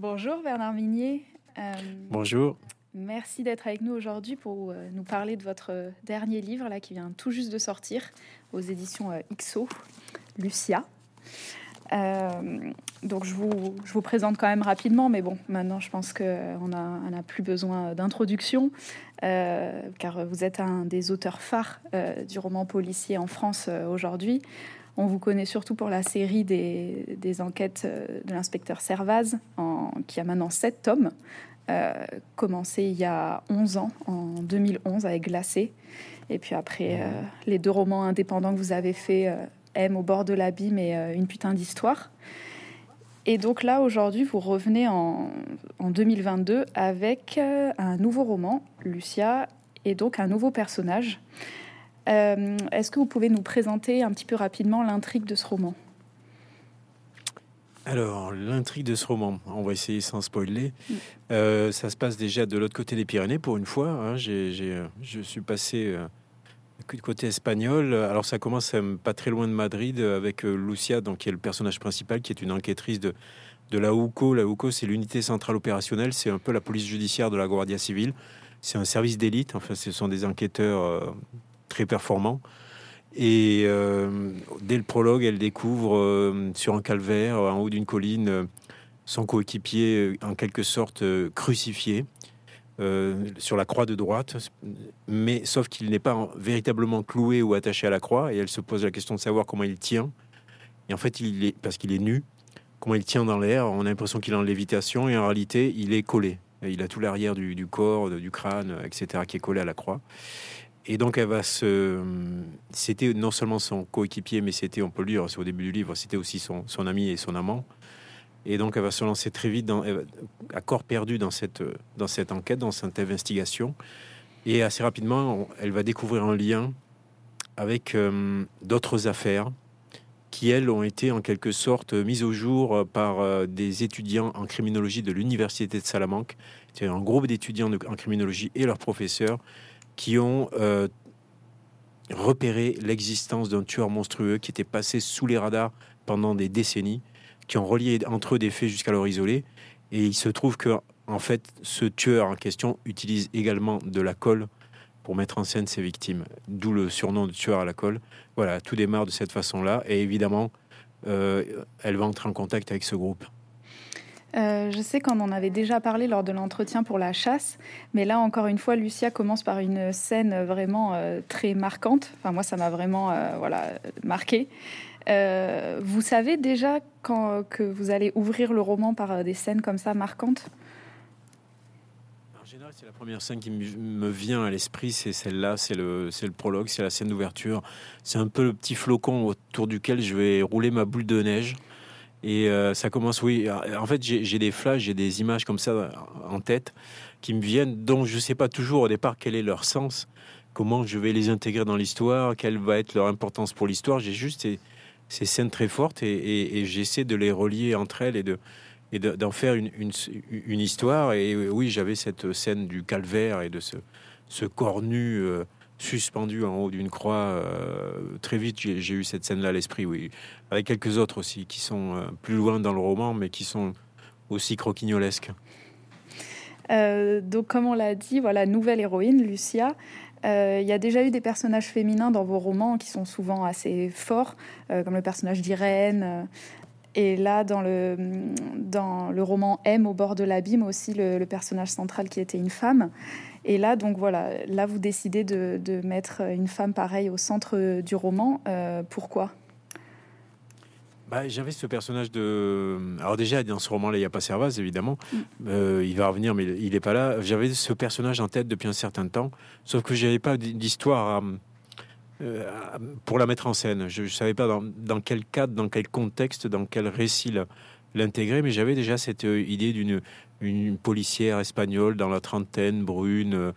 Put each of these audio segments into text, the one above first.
Bonjour Bernard Minier. Euh, Bonjour. Merci d'être avec nous aujourd'hui pour euh, nous parler de votre dernier livre là qui vient tout juste de sortir aux éditions euh, XO, Lucia. donc je vous, je vous, présente quand même rapidement, mais bon, maintenant je pense qu'on n'a plus besoin d'introduction, car vous êtes un des auteurs phares du roman policier en France aujourd'hui. On vous connaît surtout pour la série des, enquêtes euh, de l'inspecteur Servaz, qui a maintenant sept tomes, euh, commencé il y a 11 ans, en 2011, avec Glacé. Et puis après, euh, les deux romans indépendants que vous avez faits, M au bord de l'abîme et Une putain d'histoire. Et donc là, aujourd'hui, vous revenez en, en 2022 avec un nouveau roman, Lucia, et donc un nouveau personnage. Euh, est-ce que vous pouvez nous présenter un petit peu rapidement l'intrigue de ce roman? Alors, l'intrigue de ce roman, on va essayer sans spoiler. Mm. Euh, ça se passe déjà de l'autre côté des Pyrénées pour une fois. Hein. Euh, je suis passé du côté espagnol. Alors, ça commence pas très loin de Madrid avec Lucia, donc, qui est le personnage principal, qui est une enquêtrice de, de la UCO. La UCO, c'est l'unité centrale opérationnelle. C'est un peu la police judiciaire de la Guardia civile. C'est un service d'élite. Enfin, ce sont des enquêteurs très performant. Et euh, dès le prologue, elle découvre euh, sur un calvaire, en haut d'une colline, son coéquipier en quelque sorte crucifié euh, sur la croix de droite, mais sauf qu'il n'est pas véritablement cloué ou attaché à la croix. Et elle se pose la question de savoir comment il tient. Et en fait, il est parce qu'il est nu, comment il tient dans l'air. On a l'impression qu'il est en lévitation et en réalité, il est collé. Il a tout l'arrière du, corps, du crâne, etc., qui est collé à la croix. Et donc, elle va se. C'était non seulement son coéquipier, mais c'était, on peut le dire, c'est au début du livre, c'était aussi son, son, ami et son amant. Et donc, elle va se lancer très vite, à corps perdu, dans cette, dans cette enquête, dans cette investigation. Et assez rapidement, elle va découvrir un lien avec euh, d'autres affaires qui, elles, ont été en quelque sorte mises au jour par euh, des étudiants en criminologie de l'Université de Salamanque. C'est un groupe d'étudiants en criminologie et leurs professeurs qui ont euh, repéré l'existence d'un tueur monstrueux qui était passé sous les radars pendant des décennies, qui ont relié entre eux des faits jusqu'à leur isoler. Et il se trouve que, en fait, ce tueur en question utilise également de la colle pour mettre en scène ses victimes, d'où le surnom de tueur à la colle. Voilà, tout démarre de cette façon-là. Et évidemment, euh, elle va entrer en contact avec ce groupe. Euh, je sais qu'on en avait déjà parlé lors de l'entretien pour la chasse, mais là encore une fois, Lucia commence par une scène vraiment euh, très marquante. Enfin, moi, ça m'a vraiment euh, voilà marqué. vous savez déjà quand que vous allez ouvrir le roman par des scènes comme ça marquantes? En général, c'est la première scène qui me vient à l'esprit, c'est celle-là, c'est le, c'est le prologue, c'est la scène d'ouverture. C'est un peu le petit flocon autour duquel je vais rouler ma boule de neige. Et euh, ça commence, oui. En fait, j'ai des flashs, j'ai des images comme ça en tête qui me viennent, dont je ne sais pas toujours au départ quel est leur sens, comment je vais les intégrer dans l'histoire, quelle va être leur importance pour l'histoire. J'ai juste ces, scènes très fortes et, j'essaie de les relier entre elles et de d'en faire une, une, histoire. Et oui, j'avais cette scène du calvaire et de ce, ce corps nu. Euh, suspendu en haut d'une croix. Euh, très vite, j'ai eu cette scène-là à l'esprit, oui. Avec quelques autres aussi qui sont euh, plus loin dans le roman, mais qui sont aussi croquignolesques. Euh, donc, comme on l'a dit, voilà, nouvelle héroïne, Lucia. Il y a déjà eu des personnages féminins dans vos romans qui sont souvent assez forts, comme le personnage d'Irène. et là, dans le, dans le roman M, au bord de l'abîme, aussi le, le, personnage central qui était une femme. Et là, donc voilà, là vous décidez de, mettre une femme pareille au centre du roman. Euh, pourquoi? Bah, J'avais ce personnage de. Alors, déjà, dans ce roman-là, il n'y a pas Servaz, évidemment. Mm. Euh, il va revenir, mais il n'est pas là. J'avais ce personnage en tête depuis un certain temps, sauf que je n'avais pas d'histoire euh, pour la mettre en scène. Je ne savais pas dans, dans, quel cadre, dans quel contexte, dans quel récit l'intégrer, mais j'avais déjà cette idée d'une une policière espagnole dans la trentaine, brune, euh,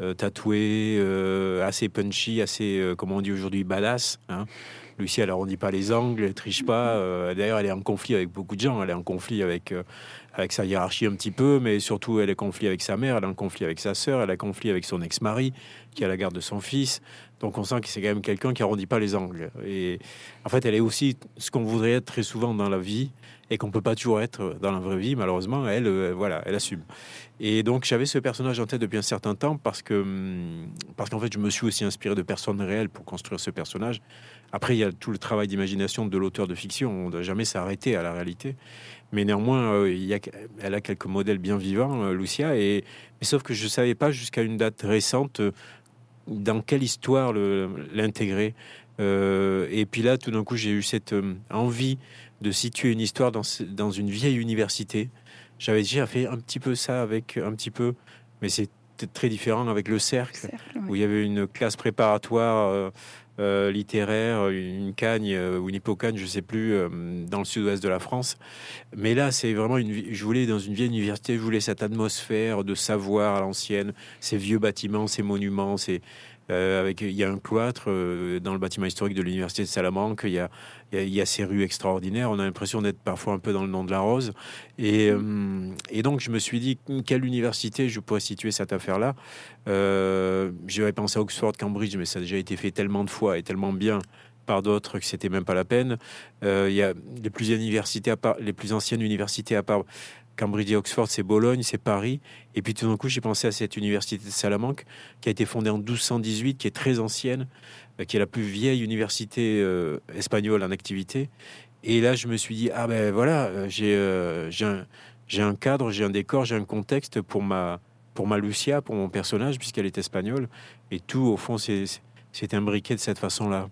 euh, tatouée, euh, assez punchy, assez, comment on dit aujourd'hui, badass. Hein. Lucie, elle arrondit pas les angles, elle triche pas. D'ailleurs, elle est en conflit avec beaucoup de gens. Elle est en conflit avec, avec sa hiérarchie un petit peu, mais surtout, elle est en conflit avec sa mère, elle est en conflit avec sa sœur, elle est en conflit avec son ex-mari, qui a la garde de son fils. Donc, on sent que c'est quand même quelqu'un qui arrondit pas les angles. Et en fait, elle est aussi ce qu'on voudrait être très souvent dans la vie, et qu'on peut pas toujours être dans la vraie vie, malheureusement, elle, euh, voilà, elle assume. Et donc j'avais ce personnage en tête depuis un certain temps parce que hum, parce qu'en fait je me suis aussi inspiré de personnes réelles pour construire ce personnage. Après il y a tout le travail d'imagination de l'auteur de fiction, on ne doit jamais s'arrêter à la réalité. Mais néanmoins, euh, il y a, elle a quelques modèles bien vivants, euh, Lucia. Et mais sauf que je savais pas jusqu'à une date récente dans quelle histoire l'intégrer. et puis là, tout d'un coup, j'ai eu cette envie de situer une histoire dans, dans une vieille université. J'avais déjà fait un petit peu ça avec un petit peu, mais c'était très différent avec le cercle, où il y avait une classe préparatoire euh, euh, littéraire, une cagne euh, ou une hippocagne, je sais plus, dans le sud-ouest de la France. Mais là, c'est vraiment une. Je voulais dans une vieille université, je voulais cette atmosphère de savoir à l'ancienne, ces vieux bâtiments, ces monuments, ces euh, avec, il y a un cloître euh, dans le bâtiment historique de l'université de Salamanque. Il y a, il y a, ces rues extraordinaires. On a l'impression d'être parfois un peu dans le nom de la rose. Et, euh, et donc, je me suis dit, quelle université je pourrais situer cette affaire-là? J'avais pensé à Oxford, Cambridge, mais ça a déjà été fait tellement de fois et tellement bien par d'autres que c'était même pas la peine. il y a les plus universités à part, les plus anciennes universités à part Cambridge et Oxford, c'est Bologne, c'est Paris. Et puis tout d'un coup, j'ai pensé à cette université de Salamanque qui a été fondée en 1218, qui est très ancienne, euh, qui est la plus vieille université euh, espagnole en activité. Et là, je me suis dit, ah ben voilà, euh, j'ai un, cadre, j'ai un décor, j'ai un contexte pour ma, pour ma Lucia, pour mon personnage, puisqu'elle est espagnole. Et tout, au fond, c'est imbriqué de cette façon-là.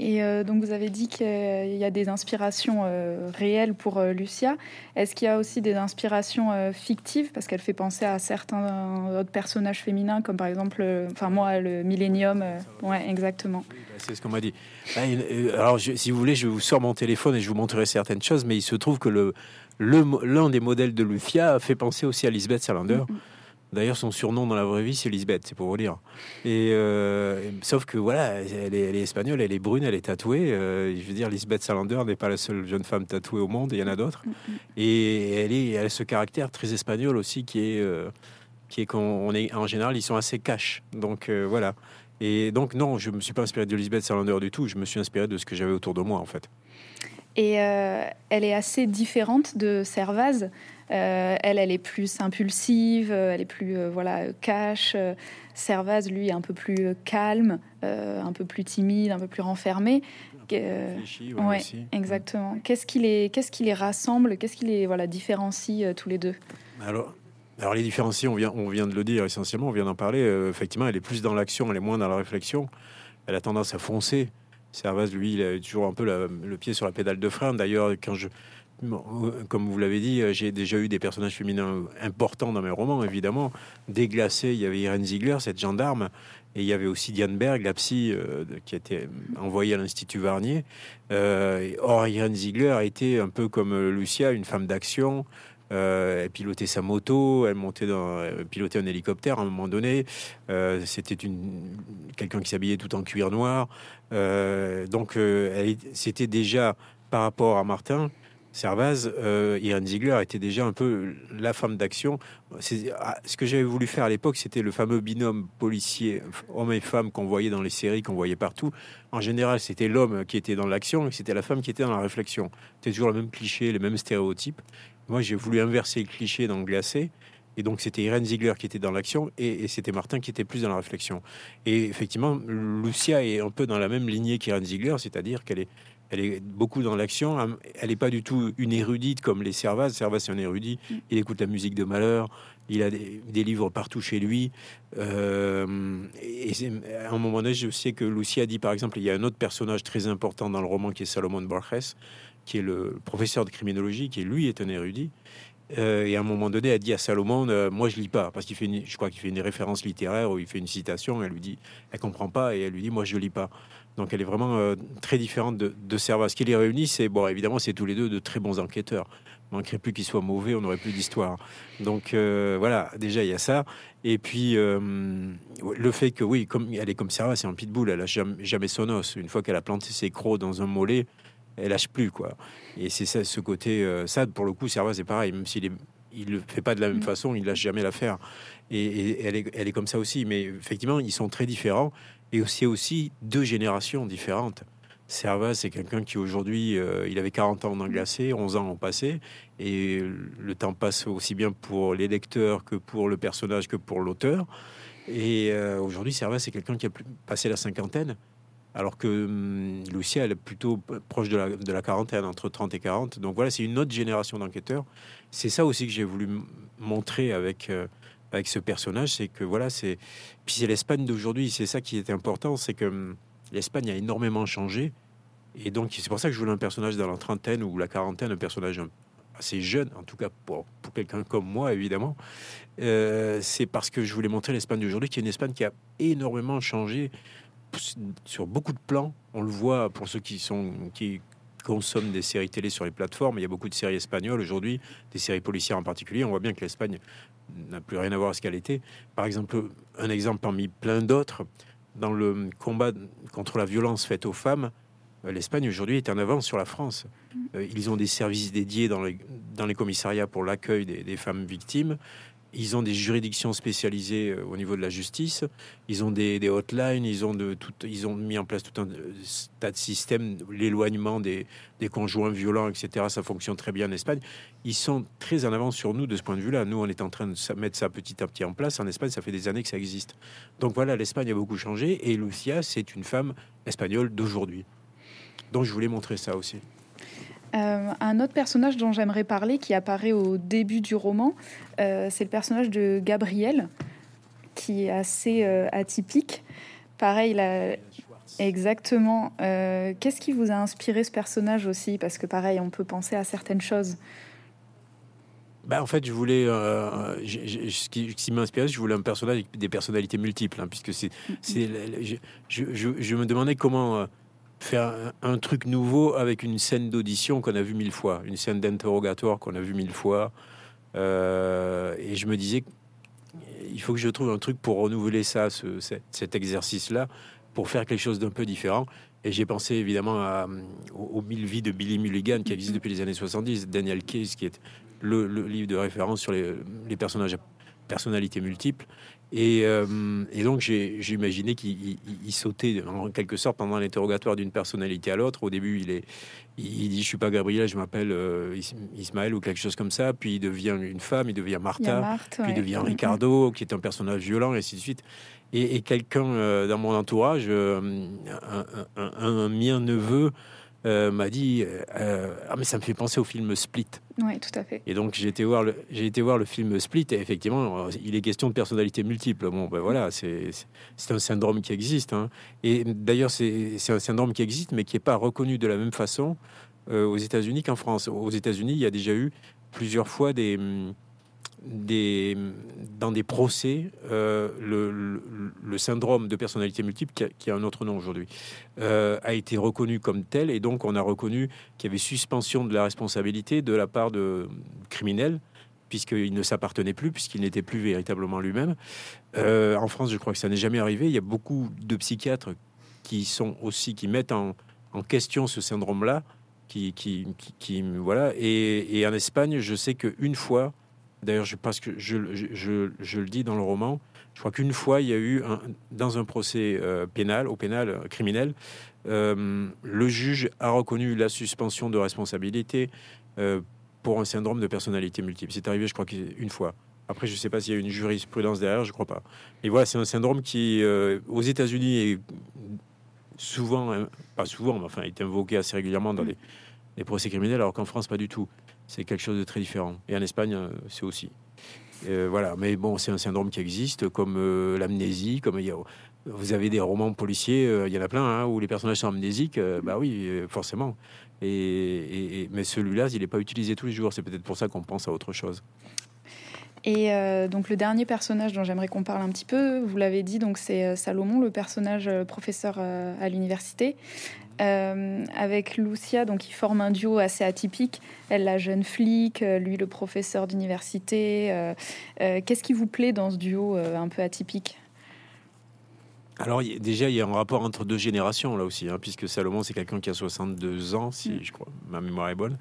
Et euh, donc vous avez dit qu'il y a des inspirations euh, réelles pour euh, Lucia. Est-ce qu'il y a aussi des inspirations fictives? Parce qu'elle fait penser à certains autres personnages féminins comme par exemple, enfin moi le Millennium. ouais, exactement. Bah, c'est ce qu'on m'a dit. Ah, alors si vous voulez, je vous sors mon téléphone et je vous montrerai certaines choses, mais il se trouve que le l'un des modèles de Lucia fait penser aussi à Lisbeth Salander. Mm, mm. D'ailleurs, son surnom dans la vraie vie, c'est Lisbeth, c'est pour vous dire. Et euh, sauf que voilà, elle est, espagnole, elle est brune, elle est tatouée. Euh, je veux dire, Lisbeth Salander n'est pas la seule jeune femme tatouée au monde, il y en a d'autres. Mm, mm. Et elle, est, elle a ce caractère très espagnol aussi qui est, euh, qui est qu'on est en général, ils sont assez cash. Donc voilà. Et donc non, je me suis pas inspiré de Lisbeth Salander du tout. Je me suis inspiré de ce que j'avais autour de moi en fait. Et elle est assez différente de Servaz. Euh, elle, elle est plus impulsive, euh, elle est plus euh, voilà cash. Servaz, lui, est un peu plus calme, un peu plus timide, un peu plus renfermé. ouais, exactement. Qu'est-ce qui les, qu'est-ce qui les rassemble? Qu'est-ce qui les voilà différencie tous les deux? Alors, alors les différencie, on vient, on vient de le dire essentiellement, on vient d'en parler. effectivement, elle est plus dans l'action, elle est moins dans la réflexion. Elle a tendance à foncer. Servaz, lui, il a toujours un peu le pied sur la pédale de frein. D'ailleurs, quand je comme vous l'avez dit, j'ai déjà eu des personnages féminins importants dans mes romans, évidemment. Déglacé, il y avait Irène Ziegler, cette gendarme, et il y avait aussi Diane Berg, la psy, euh, qui a été envoyée à l'Institut Varnier. Euh, or, Irène Ziegler a été un peu comme Lucia, une femme d'action. Euh, elle pilotait sa moto, elle montait dans, pilotait un hélicoptère à un moment donné. C'était une quelqu'un qui s'habillait tout en cuir noir. donc, c'était déjà par rapport à Martin Servaz, euh, Irène Ziegler était déjà un peu la femme d'action. Ah, ce que j'avais voulu faire à l'époque, c'était le fameux binôme policier, homme et femme qu'on voyait dans les séries, qu'on voyait partout. En général, c'était l'homme qui était dans l'action et c'était la femme qui était dans la réflexion. C'était toujours le même cliché, les mêmes stéréotypes. Moi, j'ai voulu inverser le cliché dans le glacé. Et donc, c'était Irène Ziegler qui était dans l'action et, et c'était Martin qui était plus dans la réflexion. Et effectivement, Lucia est un peu dans la même lignée qu'Irène Ziegler, c'est-à-dire qu'elle est, elle est beaucoup dans l'action. Elle n'est pas du tout une érudite comme les Servaz. Servaz, c'est un érudit. Mm. Il écoute la musique de Malheur. Il a des, livres partout chez lui. Euh, et à un moment donné, je sais que Lucie a dit, par exemple, il y a un autre personnage très important dans le roman qui est Salomon Borges, qui est le professeur de criminologie, qui lui est un érudit. Euh, et à un moment donné, elle dit à Salomon, euh, moi je lis pas, parce qu'il fait, je crois qu'il fait une référence littéraire où il fait une citation. Elle lui dit, elle comprend pas, et elle lui dit, moi je lis pas. Donc elle est vraiment euh, très différente de, de Serva. Ce qui les réunit, c'est bon, évidemment, c'est tous les deux de très bons enquêteurs. Manquerait plus qu'ils soient mauvais, on n'aurait plus d'histoire. Donc euh, voilà, déjà il y a ça. Et puis euh, le fait que oui, comme elle est comme Serva, c'est un pitbull, elle a jamais, son os. Une fois qu'elle a planté ses crocs dans un mollet, elle lâche plus quoi. Et c'est ça, ce côté, ça pour le coup, Serva c'est pareil, même s'il est il le fait pas de la même mm. façon, il lâche jamais l'affaire. Et, et elle, est, elle est comme ça aussi. Mais effectivement, ils sont très différents et aussi aussi deux générations différentes. Servas, c'est quelqu'un qui aujourd'hui, euh, il avait 40 ans en glacé, 11 ans ont passé, et le temps passe aussi bien pour les lecteurs que pour le personnage que pour l'auteur. Et euh, aujourd'hui, Servas, c'est quelqu'un qui a passé la cinquantaine, alors que hum, Lucia, elle est plutôt proche de la, de la, quarantaine, entre 30 et 40. Donc voilà, c'est une autre génération d'enquêteurs. C'est ça aussi que j'ai voulu montrer avec, euh, avec ce personnage, c'est que voilà, c'est... Puis c'est l'Espagne d'aujourd'hui, c'est ça qui est important, c'est que hum, l'Espagne a énormément changé. Et donc, c'est pour ça que je voulais un personnage dans la trentaine ou la quarantaine, un personnage assez jeune, en tout cas pour, pour quelqu'un comme moi, évidemment. Euh, c'est parce que je voulais montrer l'Espagne d'aujourd'hui, qui est une Espagne qui a énormément changé sur beaucoup de plans. On le voit pour ceux qui sont qui consomment des séries télé sur les plateformes. Il y a beaucoup de séries espagnoles aujourd'hui, des séries policières en particulier. On voit bien que l'Espagne n'a plus rien à voir à ce qu'elle était. Par exemple, un exemple parmi plein d'autres, dans le combat contre la violence faite aux femmes, euh, l'Espagne aujourd'hui est en avance sur la France. Mm. Euh, ils ont des services dédiés dans les, dans les commissariats pour l'accueil des, femmes victimes. Ils ont des juridictions spécialisées euh, au niveau de la justice. Ils ont des, hotlines. Ils ont, mis en place tout un tas de systèmes, l'éloignement des, conjoints violents, etc. Ça fonctionne très bien en Espagne. Ils sont très en avance sur nous de ce point de vue-là. Nous, on est en train de mettre ça petit à petit en place. En Espagne, ça fait des années que ça existe. Donc voilà, l'Espagne a beaucoup changé. Et Lucia, c'est une femme espagnole d'aujourd'hui. Donc je voulais montrer ça aussi. Euh, un autre personnage dont j'aimerais parler, qui apparaît au début du roman, euh, c'est le personnage de Gabriel, qui est assez euh, atypique. Pareil, là, exactement. Qu'est-ce qui vous a inspiré ce personnage aussi? Parce que pareil, on peut penser à certaines choses. Ben, en fait, je voulais. ce qui, m'a inspiré, je voulais un personnage avec des personnalités multiples, hein, puisque c'est. Je, je, me demandais comment faire un, truc nouveau avec une scène d'audition qu'on a vu mille fois, une scène d'interrogatoire qu'on a vu mille fois. Euh, et je me disais, il faut que je trouve un truc pour renouveler ça, ce, cet, exercice-là, pour faire quelque chose d'un peu différent. Et j'ai pensé évidemment à, aux, mille vies de Billy Mulligan qui existe depuis les années 70, Daniel Case, qui est le, livre de référence sur les, les personnages à personnalités multiples. Euh, et, donc, j'ai imaginé qu'il sautait en quelque sorte pendant l'interrogatoire d'une personnalité à l'autre. Au début, il, est, il dit Je suis pas Gabriel, je m'appelle euh, Ismaël ou quelque chose comme ça. Puis il devient une femme, il devient Martha, puis il devient Ricardo, qui est un personnage violent, et ainsi de suite. Et, quelqu'un euh, dans mon entourage, un, un mien neveu, euh, m'a dit euh, ah mais ça me fait penser au film Split. Oui, tout à fait. Et donc j'ai été voir le j'ai été voir le film Split et effectivement il est question de personnalité multiple. Bon ben voilà c'est c'est un syndrome qui existe hein. et d'ailleurs c'est un syndrome qui existe mais qui n'est pas reconnu de la même façon euh, aux États-Unis qu'en France. Aux États-Unis il y a déjà eu plusieurs fois des dans des procès euh, le, syndrome de personnalité multiple, qui a, un autre nom aujourd'hui, euh, a été reconnu comme tel, et donc on a reconnu qu'il y avait suspension de la responsabilité de la part de criminels, puisqu'il ne s'appartenait plus, puisqu'il n'était plus véritablement lui-même. Euh, en France, je crois que ça n'est jamais arrivé. Il y a beaucoup de psychiatres qui sont aussi qui mettent en, question ce syndrome-là, qui, voilà. Et, et en Espagne, je sais qu'une fois, D'ailleurs, je pense que je, le dis dans le roman. Je crois qu'une fois, il y a eu un, dans un procès euh, pénal, au pénal euh, criminel, euh, le juge a reconnu la suspension de responsabilité pour un syndrome de personnalité multiple. C'est arrivé, je crois, une fois. Après, je ne sais pas s'il y a une jurisprudence derrière, je ne crois pas. Et voilà, c'est un syndrome qui, aux États-Unis, est souvent, hein, pas souvent, mais enfin, est invoqué assez régulièrement dans les, les procès criminels, alors qu'en France, pas du tout c'est quelque chose de très différent. Et en Espagne, euh, c'est aussi. Euh, voilà, mais bon, c'est un syndrome qui existe, comme euh, l'amnésie, comme il vous avez des romans policiers, il y en a plein, hein, où les personnages sont amnésiques, bah oui, forcément. Et, mais celui-là, il n'est pas utilisé tous les jours, c'est peut-être pour ça qu'on pense à autre chose. Et donc le dernier personnage dont j'aimerais qu'on parle un petit peu, vous l'avez dit, donc c'est Salomon, le personnage professeur à l'université. Euh, avec Lucia, donc ils forment un duo assez atypique. Elle, la jeune flic, euh, lui, le professeur d'université. Euh, qu'est-ce qui vous plaît dans ce duo un peu atypique? Alors déjà, il y a un rapport entre deux générations là aussi, hein, puisque Salomon, c'est quelqu'un qui a 62 ans, si mm. je crois, ma mémoire est bonne.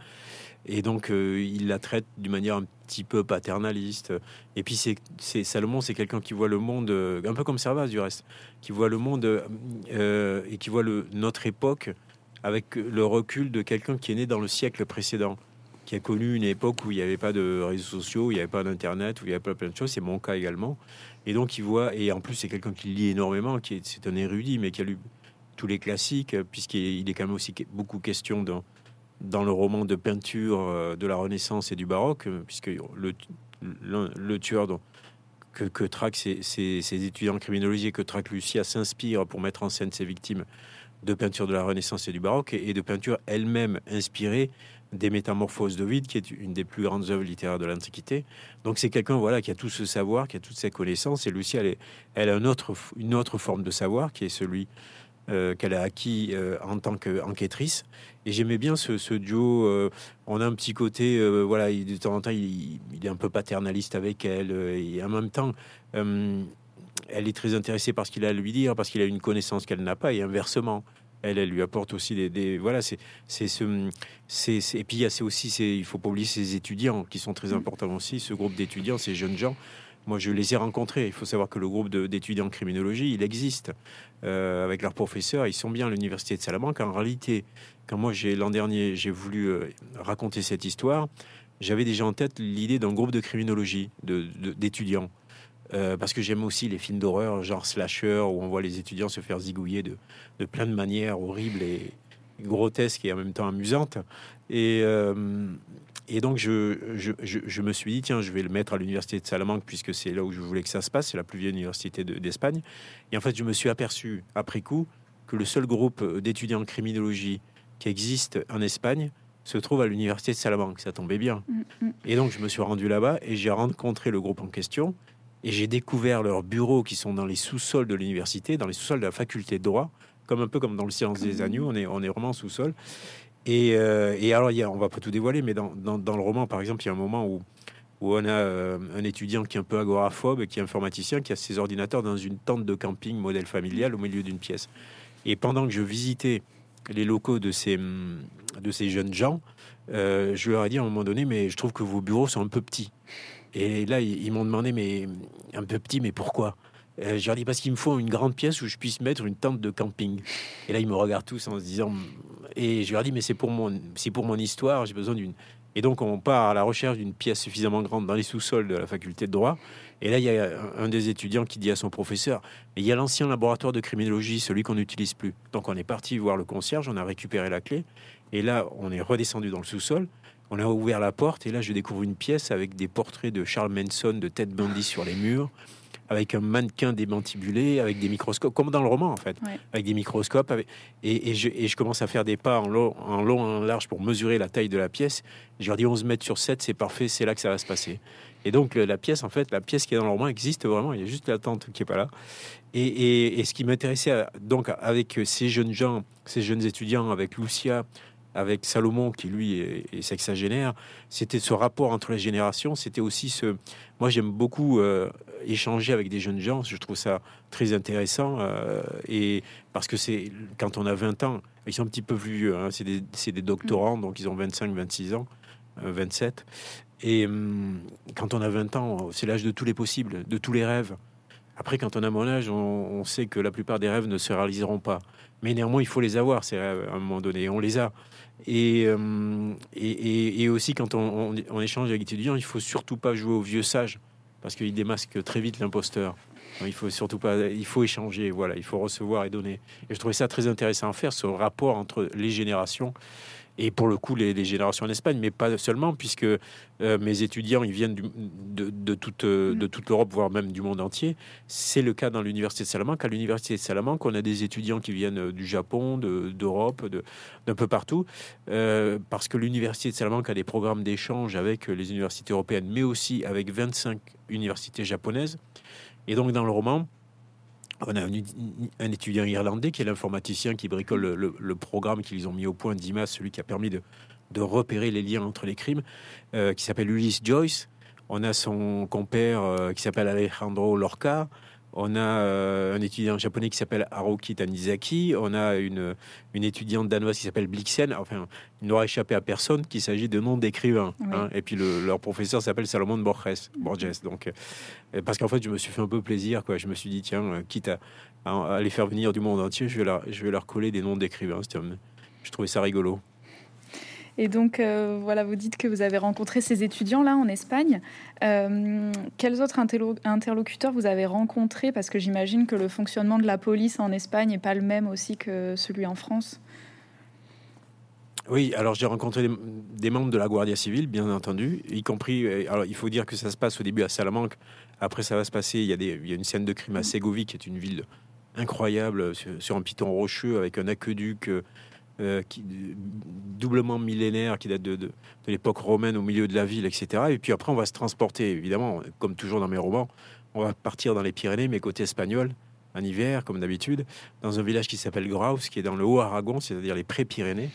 Et donc, euh, il la traite d'une manière un petit peu paternaliste. Et puis, c'est Salomon, c'est quelqu'un qui voit le monde, euh, un peu comme Servas du reste, qui voit le monde euh, et qui voit notre époque avec le recul de quelqu'un qui est né dans le siècle précédent, qui a connu une époque où il n'y avait pas de réseaux sociaux, où il n'y avait pas d'internet, où il y avait pas plein de choses. C'est mon cas également. Et donc il voit, et en plus c'est quelqu'un qui lit énormément, qui est, c'est un érudit, mais qui a lu tous les classiques, puisqu'il est quand même aussi beaucoup question dans, dans le roman de peinture euh, de la Renaissance et du baroque, puisque le, le, tueur que, que traque ses, étudiants en criminologie et que traque Lucia s'inspire pour mettre en scène ses victimes de peinture de la Renaissance et du baroque et, de peinture elle-même inspirée des Métamorphoses de Vide, qui est une des plus grandes œuvres littéraires de l'Antiquité. Donc c'est quelqu'un voilà qui a tout ce savoir, qui a toutes ces connaissances. Et Lucia, elle, elle a une autre, une autre forme de savoir, qui est celui euh, qu'elle a acquis euh, en tant qu'enquêtrice. Et j'aimais bien ce, duo. Euh, on a un petit côté, voilà, il, de temps en temps, il, est un peu paternaliste avec elle. et en même temps, elle est très intéressée par ce qu'il a à lui dire, parce qu'il a une connaissance qu'elle n'a pas, et inversement. Elle, elle lui apporte aussi des, voilà, c'est c'est ce, c'est et puis c'est aussi, c'est il faut pas oublier ces étudiants qui sont très mmh. importants aussi. Ce groupe d'étudiants, ces jeunes gens, moi, je les ai rencontrés. Il faut savoir que le groupe d'étudiants en criminologie, il existe euh, avec leurs professeurs. Ils sont bien à l'université de Salamanque. En réalité, quand moi, l'an dernier, j'ai voulu euh, raconter cette histoire, j'avais déjà en tête l'idée d'un groupe de criminologie d'étudiants. Euh, parce que j'aime aussi les films d'horreur, genre slasher, où on voit les étudiants se faire zigouiller de, plein de manières horribles et grotesques et en même temps amusantes. Et donc, je, je, me suis dit, tiens, je vais le mettre à l'université de Salamanque, puisque c'est là où je voulais que ça se passe, c'est la plus vieille université d'Espagne. et en fait, je me suis aperçu, après coup, que le seul groupe d'étudiants en criminologie qui existe en Espagne se trouve à l'université de Salamanque. Ça tombait bien. Mm, mm. Et donc, je me suis rendu là-bas et j'ai rencontré le groupe en question. Et j'ai découvert leurs bureaux qui sont dans les sous-sols de l'université, dans les sous-sols de la faculté de droit, comme un peu comme dans le silence des agneaux, on est, on est vraiment sous-sol. Euh, et, alors, y on va pas tout dévoiler, mais dans, le roman, par exemple, il y a un moment où, on a euh, un étudiant qui est un peu agoraphobe, qui est informaticien, qui a ses ordinateurs dans une tente de camping modèle familial au milieu d'une pièce. Et pendant que je visitais les locaux de ces, ces jeunes gens, euh, je leur ai dit à un moment donné, mais je trouve que vos bureaux sont un peu petits. Et là, ils, m'ont demandé, mais un peu petit, mais pourquoi? Euh, je leur dis parce qu'il me faut une grande pièce où je puisse mettre une tente de camping. Et là, ils me regardent tous en se disant, et je leur dis, mais c'est pour mon, c'est pour mon histoire, j'ai besoin d'une. Et donc, on part à la recherche d'une pièce suffisamment grande dans les sous-sols de la faculté de droit. Et là, il y a un des étudiants qui dit à son professeur, il y a l'ancien laboratoire de criminologie, celui qu'on n'utilise plus. Donc, on est parti voir le concierge, on a récupéré la clé. Et là, on est redescendu dans le sous-sol. On a ouvert la porte et là, je découvre une pièce avec des portraits de Charles Manson, de Ted Bundy sur les murs, avec un mannequin démantibulé, avec des microscopes, comme dans le roman en fait, avec des microscopes. Et, je, commence à faire des pas en long, en long, en large pour mesurer la taille de la pièce. Je leur dis 11 mètres sur 7, c'est parfait, c'est là que ça va se passer. Et donc la pièce, en fait, la pièce qui est dans le roman existe vraiment. Il y a juste la tente qui est pas là. Et, et ce qui m'intéressait donc avec ces jeunes gens, ces jeunes étudiants, avec Lucia, avec Salomon, qui lui est, sexagénaire, c'était ce rapport entre les générations. C'était aussi ce. Moi, j'aime beaucoup euh, échanger avec des jeunes gens. Je trouve ça très intéressant. Euh, et parce que c'est quand on a 20 ans, ils sont un petit peu plus vieux. Hein, c'est des, des, doctorants, donc ils ont 25, 26 ans, 27. Euh, et hum, quand on a 20 ans, c'est l'âge de tous les possibles, de tous les rêves. Après, quand on a mon âge, on, sait que la plupart des rêves ne se réaliseront pas. Mais néanmoins, il faut les avoir, ces rêves, à un moment donné. On les a. Euh, et, et, et, aussi, quand on, échange avec les étudiants, il faut surtout pas jouer au vieux sage, parce qu'il démasque très vite l'imposteur. Il faut surtout pas, il faut échanger, voilà, il faut recevoir et donner. Et je trouvais ça très intéressant à faire, ce rapport entre les générations et pour le coup les, générations en Espagne, mais pas seulement, puisque euh, mes étudiants ils viennent de, toute, euh, de toute l'Europe, voire même du monde entier. C'est le cas dans l'université de Salamanque. À l'université de Salamanque, on a des étudiants qui viennent euh, du Japon, d'Europe, d'un peu partout, parce que l'université de Salamanque a des programmes d'échange avec les universités européennes, mais aussi avec 25 universités japonaises. Et donc dans le roman, on a un, étudiant irlandais qui est l'informaticien qui bricole le, programme qu'ils ont mis au point d'IMAS, celui qui a permis de, repérer les liens entre les crimes, euh, qui s'appelle Ulysse Joyce. On a son compère euh, qui s'appelle Alejandro Lorca. On a euh, un étudiant japonais qui s'appelle Haruki Tanizaki. On a une, une étudiante danoise qui s'appelle Blixen. Enfin, il n'aura échappé à personne qu'il s'agit de noms d'écrivains. Hein. Et puis leur professeur s'appelle Salomon Borges. Borges. Donc, euh, parce qu'en fait, je me suis fait un peu plaisir. Quoi. Je me suis dit, tiens, euh, quitte à, à, les faire venir du monde entier, je vais leur, je vais leur coller des noms d'écrivains. je trouvais ça rigolo. Et donc, euh, voilà, vous dites que vous avez rencontré ces étudiants-là en Espagne. Euh, quels autres interlocuteurs vous avez rencontrés? Parce que j'imagine que le fonctionnement de la police en Espagne n'est pas le même aussi que celui en France. Oui, alors j'ai rencontré des, membres de la Guardia Civile, bien entendu, y compris. Euh, alors il faut dire que ça se passe au début à Salamanque. Après, ça va se passer. Il y a, des, il y a une scène de crime à Ségovie, qui est une ville incroyable sur, un piton rocheux avec un aqueduc euh, doublement millénaire, qui date de, l'époque romaine au milieu de la ville, etc. Et puis après, on va se transporter, évidemment, comme toujours dans mes romans, on va partir dans les Pyrénées, mais côté espagnol, en hiver, comme d'habitude, dans un village qui s'appelle Graus, qui est dans le Haut-Aragon, c'est-à-dire les Pré-Pyrénées.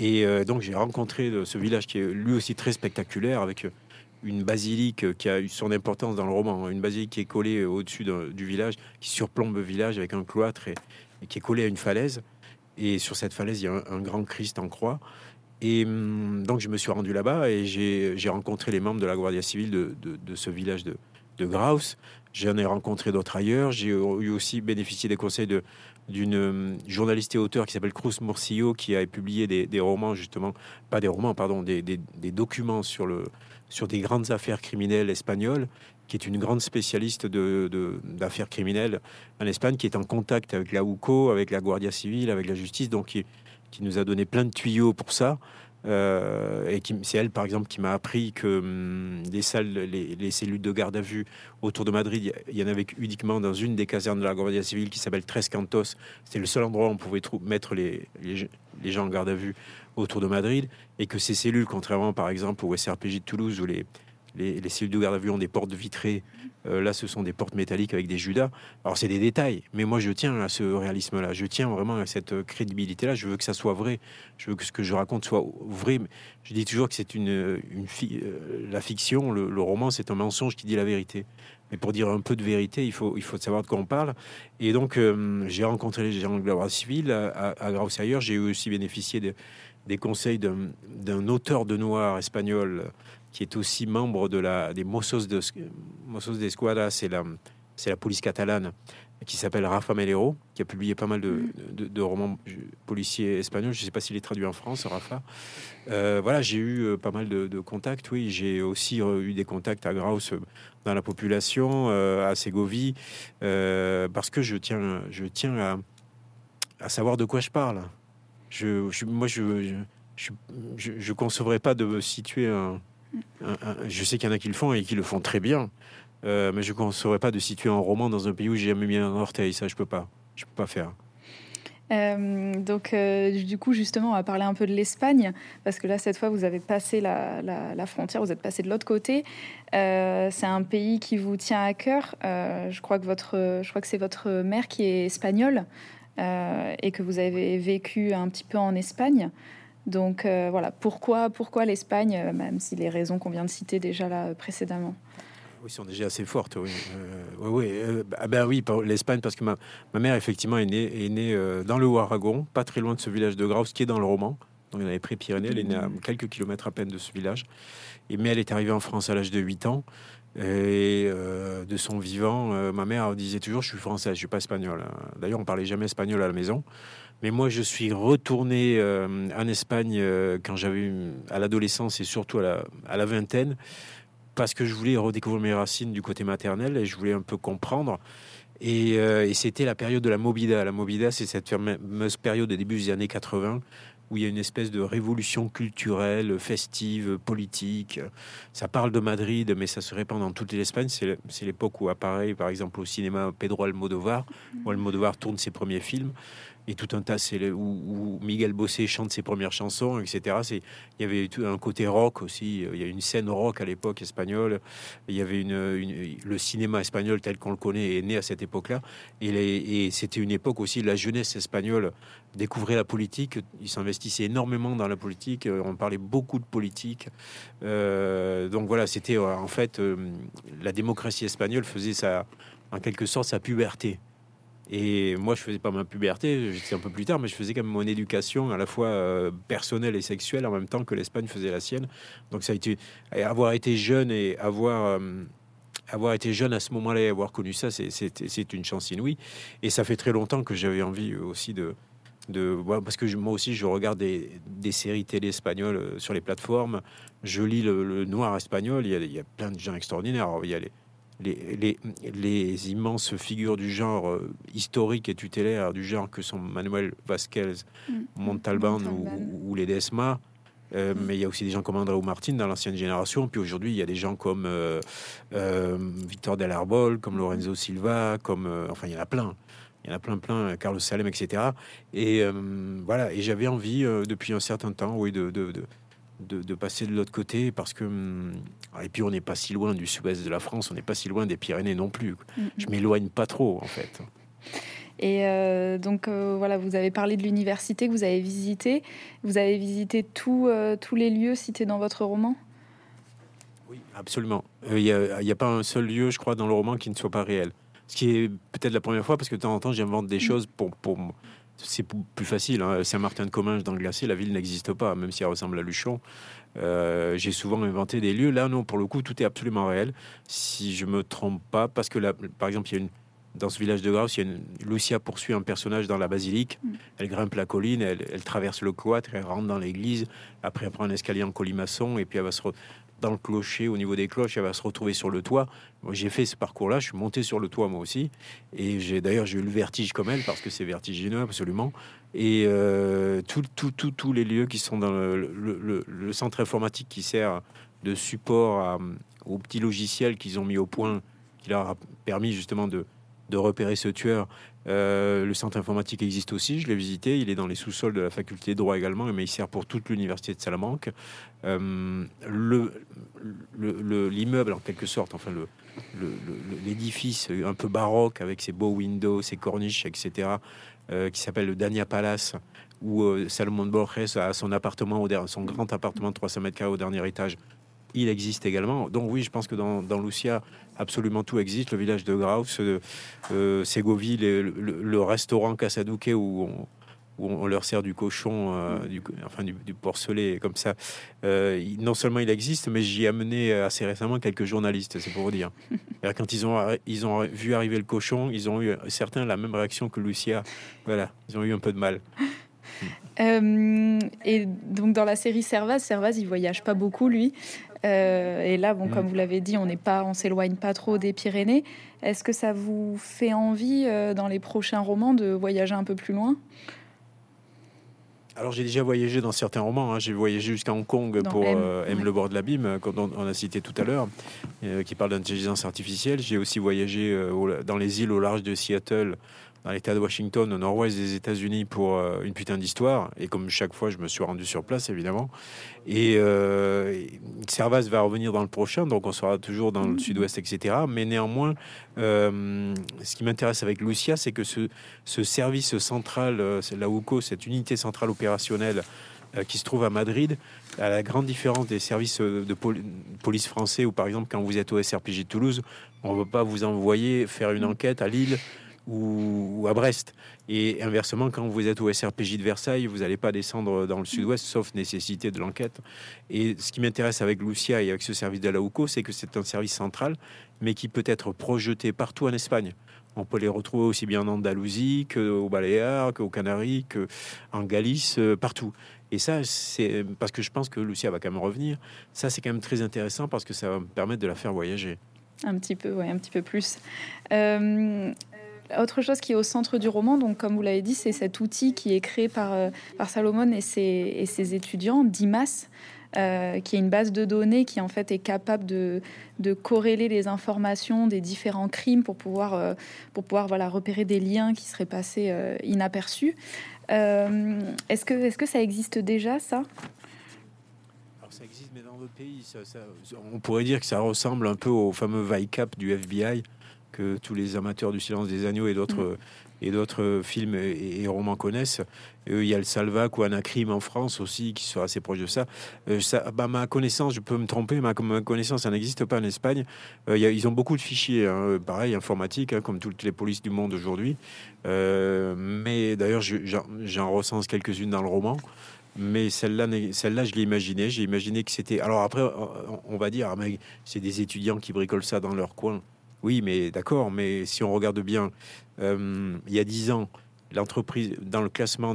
Et euh, donc, j'ai rencontré ce village qui est lui aussi très spectaculaire, avec une basilique qui a eu son importance dans le roman, hein. une basilique qui est collée au-dessus du village, qui surplombe le village avec un cloître et qui est collée à une falaise. Et sur cette falaise, il y a un, grand Christ en croix. Et hum, donc, je me suis rendu là-bas et j'ai rencontré les membres de la Guardia civile de, ce village de, Graus. J'en ai rencontré d'autres ailleurs. J'ai eu aussi bénéficié des conseils d'une hum, journaliste et auteur qui s'appelle Cruz Morcillo, qui a publié des, romans, justement, pas des romans, pardon, des, documents sur des grandes affaires criminelles espagnoles qui est une grande spécialiste d'affaires de, criminelles en Espagne, qui est en contact avec la UCO, avec la Guardia Civile, avec la justice, donc qui, qui nous a donné plein de tuyaux pour ça. Euh, et c'est elle, par exemple, qui m'a appris que hum, les salles, les, cellules de garde à vue autour de Madrid, il y en avait uniquement dans une des casernes de la Guardia Civile qui s'appelle Tres Cantos. C'était le seul endroit où on pouvait mettre les, les, gens en garde à vue autour de Madrid. Et que ces cellules, contrairement par exemple au SRPJ de Toulouse, où les, les, cellules de garde à vue ont des portes vitrées. Euh, là, ce sont des portes métalliques avec des judas. Alors, c'est des détails, mais moi, je tiens à ce réalisme-là. Je tiens vraiment à cette crédibilité-là. Je veux que ça soit vrai. Je veux que ce que je raconte soit vrai. Je dis toujours que c'est une, une euh, la fiction, le, roman, c'est un mensonge qui dit la vérité. Mais pour dire un peu de vérité, il faut, il faut savoir de quoi on parle. Et donc, euh, j'ai rencontré les gens de la Guardia civile à, à, ailleurs. J'ai aussi bénéficié des conseils d'un auteur de noir espagnol qui est aussi membre de la, des Mossos de Mossos d'Esquadra, c'est la, c'est la police catalane, qui s'appelle Rafa Melero, qui a publié pas mal de, mm. de, romans policiers espagnols. Je ne sais pas s'il est traduit en France, Rafa. Euh, voilà, j'ai eu euh, pas mal de, contacts. Oui, j'ai aussi eu des contacts à Graus euh, dans la population, à Ségovie, parce que je tiens, je tiens à, à, savoir de quoi je parle. Je, je moi, je, je, je, concevrais pas de me situer un je sais qu'il y en a qui le font et qui le font très bien, euh, mais je ne saurais pas de situer un roman dans un pays où j'ai jamais mis un orteil. Ça, je peux pas. Je peux pas faire. Euh, donc, euh, du coup, justement, on va parler un peu de l'Espagne, parce que là, cette fois, vous avez passé la, la, frontière, vous êtes passé de l'autre côté. c'est un pays qui vous tient à cœur. je crois que votre, je crois que c'est votre mère qui est espagnole et que vous avez vécu un petit peu en Espagne. Donc euh, voilà, pourquoi, pourquoi l'Espagne, euh, même si les raisons qu'on vient de citer déjà là précédemment? Oui, sont déjà assez fortes. Oui, euh, oui, ah ben oui, l'Espagne, parce que ma, ma, mère, effectivement, est née, est née dans le Haut-Aragon, pas très loin de ce village de Graus, qui est dans le roman. Donc, elle avait pris Pyrénées. Elle est née à mmh. quelques kilomètres à peine de ce village. Et, mais elle est arrivée en France à l'âge de 8 ans. Et de son vivant, ma mère disait toujours Je suis française, je suis pas espagnole. D'ailleurs, on parlait jamais espagnol à la maison. Mais moi, je suis retourné euh, en Espagne euh, quand j'avais à l'adolescence et surtout à la, à la, vingtaine, parce que je voulais redécouvrir mes racines du côté maternel et je voulais un peu comprendre. Et, euh, et c'était la période de la Mobida. La Mobida, c'est cette fameuse période des début des années 80 où il y a une espèce de révolution culturelle, festive, politique. Ça parle de Madrid, mais ça se répand dans toute l'Espagne. C'est l'époque où apparaît, par exemple, au cinéma Pedro Almodovar, où Almodovar tourne ses premiers films et tout un tas, c'est où, Miguel Bosé chante ses premières chansons, etc. Il y avait tout un côté rock aussi. Il y a une scène rock à l'époque espagnole. Il y avait une, le cinéma espagnol tel qu'on le connaît est né à cette époque-là. Et, et c'était une époque aussi la jeunesse espagnole découvrait la politique. Ils s'investissaient énormément dans la politique. On parlait beaucoup de politique. Euh, donc voilà, c'était euh, en fait euh, la démocratie espagnole faisait sa, en quelque sorte, sa puberté. Et moi, je faisais pas ma puberté, j'étais un peu plus tard, mais je faisais quand même mon éducation à la fois euh, personnelle et sexuelle en même temps que l'Espagne faisait la sienne. Donc ça a été avoir été jeune et avoir euh, avoir été jeune à ce moment-là et avoir connu ça, c'est une chance inouïe. Et ça fait très longtemps que j'avais envie aussi de de parce que moi aussi je regarde des, séries télé espagnoles euh, sur les plateformes. Je lis le, noir espagnol. Il y, a, plein de gens extraordinaires. il y a les, les, les, immenses figures du genre euh, historique et tutélaire du genre que sont Manuel Vasquez, mm. Montalban, Ou, les Desma. Euh, mm. Mais il y a aussi des gens comme André Martin dans l'ancienne génération. Puis aujourd'hui, il y a des gens comme euh, Victor Del Arbol, comme mm. Lorenzo Silva, comme enfin il y en a plein. Il y en a plein, plein, Carlos Salem, etc. Et voilà. Et j'avais envie depuis un certain temps, oui, de, de, de, passer de l'autre côté parce que hum, et puis on n'est pas si loin du sud-ouest de la France, on n'est pas si loin des Pyrénées non plus. Je m'éloigne pas trop en fait. Et euh, donc euh, voilà, vous avez parlé de l'université que vous avez visité. Vous avez visité euh, tous les lieux cités dans votre roman? Oui, absolument. Il n'y a, a, pas un seul lieu, je crois, dans le roman qui ne soit pas réel. Ce qui est peut-être la première fois parce que de temps en temps j'invente des mm. choses pour, pour c'est plus facile. Hein. Saint-Martin-de-Comminges dans le glacier, la ville n'existe pas, même si elle ressemble à Luchon. Euh, j'ai souvent inventé des lieux. Là, non, pour le coup, tout est absolument réel. Si je me trompe pas, parce que là, par exemple, il y a une, dans ce village de Graus, il y a une, Lucia poursuit un personnage dans la basilique. Mm. Elle grimpe la colline, elle, traverse le cloître, elle rentre dans l'église. Après, elle prend un escalier en colimaçon et puis elle va se dans le clocher, au niveau des cloches, elle va se retrouver sur le toit. Moi, j'ai fait ce parcours-là, je suis monté sur le toit moi aussi, et j'ai d'ailleurs j'ai eu le vertige comme elle parce que c'est vertigineux absolument. Et euh, tous les lieux qui sont dans le, centre informatique qui sert de support aux petits logiciels qu'ils ont mis au point, qui leur a permis justement de, de repérer ce tueur, euh, le centre informatique existe aussi, je l'ai visité, il est dans les sous-sols de la faculté de droit également, mais il sert pour toute l'université de Salamanque. Euh, l'immeuble, en quelque sorte, enfin l'édifice un peu baroque avec ses beaux windows, ses corniches, etc., euh, qui s'appelle le Dania Palace, où Salomon Borges a son appartement, son grand appartement de 300 mètres carrés au dernier étage, il existe également. Donc oui, je pense que dans, dans Lucia, absolument tout existe. Le village de Graus, euh, euh Ségovie, le, restaurant Casadouquet où on, où on leur sert du cochon, euh, du, enfin du, porcelet comme ça. Euh, non seulement il existe, mais j'y ai amené assez récemment quelques journalistes, c'est pour vous dire. Et quand ils ont, ils ont vu arriver le cochon, ils ont eu certains la même réaction que Lucia. Voilà, ils ont eu un peu de mal. et donc dans la série Servaz, Servaz il voyage pas beaucoup lui. Euh, et là, bon, mm. comme vous l'avez dit, on n'est pas, on s'éloigne pas trop des Pyrénées. Est-ce que ça vous fait envie euh, dans les prochains romans de voyager un peu plus loin? Alors j'ai déjà voyagé dans certains romans. Hein. J'ai voyagé jusqu'à Hong Kong pour M, euh, le bord de l'abîme, qu'on on a cité tout à l'heure, qui parle d'intelligence artificielle. J'ai aussi voyagé dans les îles au large de Seattle dans l'État de Washington, au nord-ouest des États-Unis, pour euh, une putain d'histoire. Et comme chaque fois, je me suis rendu sur place, évidemment. Et euh, Servaz va revenir dans le prochain, donc on sera toujours dans le mmh. sud-ouest, etc. Mais néanmoins, euh, ce qui m'intéresse avec Lucia, c'est que ce, ce, service central, la UCO, cette unité centrale opérationnelle qui se trouve à Madrid, à la grande différence des services de police français, où par exemple, quand vous êtes au SRPJ de Toulouse, on ne veut pas vous envoyer faire une mmh. enquête à Lille ou, à Brest. Et inversement, quand vous êtes au SRPJ de Versailles, vous n'allez pas descendre dans le sud-ouest, sauf nécessité de l'enquête. Et ce qui m'intéresse avec Lucia et avec ce service de la UCO, c'est que c'est un service central, mais qui peut être projeté partout en Espagne. On peut les retrouver aussi bien en Andalousie qu'au Baléares, qu'aux Canaries, qu'en Galice, euh, partout. Et ça, c'est parce que je pense que Lucia va quand même revenir. Ça, c'est quand même très intéressant parce que ça va me permettre de la faire voyager. Un petit peu, oui, un petit peu plus. Euh, autre chose qui est au centre du roman, donc comme vous l'avez dit, c'est cet outil qui est créé par, euh, par Salomon et ses, et ses étudiants, DIMAS, euh, qui est une base de données qui en fait est capable de, de corréler les informations des différents crimes pour pouvoir, euh, pour pouvoir voilà, repérer des liens qui seraient passés inaperçus. est-ce, que, est-ce que ça existe déjà, ça? Ça existe, mais dans d'autres pays, on pourrait dire que ça ressemble un peu au fameux VICAP du FBI, que tous les amateurs du silence des agneaux et d'autres mm. et d'autres films et, romans connaissent. il y a le Salvac ou Anacrim en France aussi qui sont assez proches de ça. Euh, ça bah, ma connaissance, je peux me tromper, ma, ma connaissance, ça n'existe pas en Espagne. Euh, ils ont beaucoup de fichiers, hein, pareil, informatiques, hein, comme toutes les polices du monde aujourd'hui. Euh, mais d'ailleurs, j'en recense quelques-unes dans le roman. Mais celle-là, celle-là, je l'ai imaginé. J'ai imaginé que c'était. Alors après, on va dire, ah, c'est des étudiants qui bricolent ça dans leur coin. Oui, mais d'accord, mais si on regarde bien, euh, il y a dix ans, l'entreprise dans le classement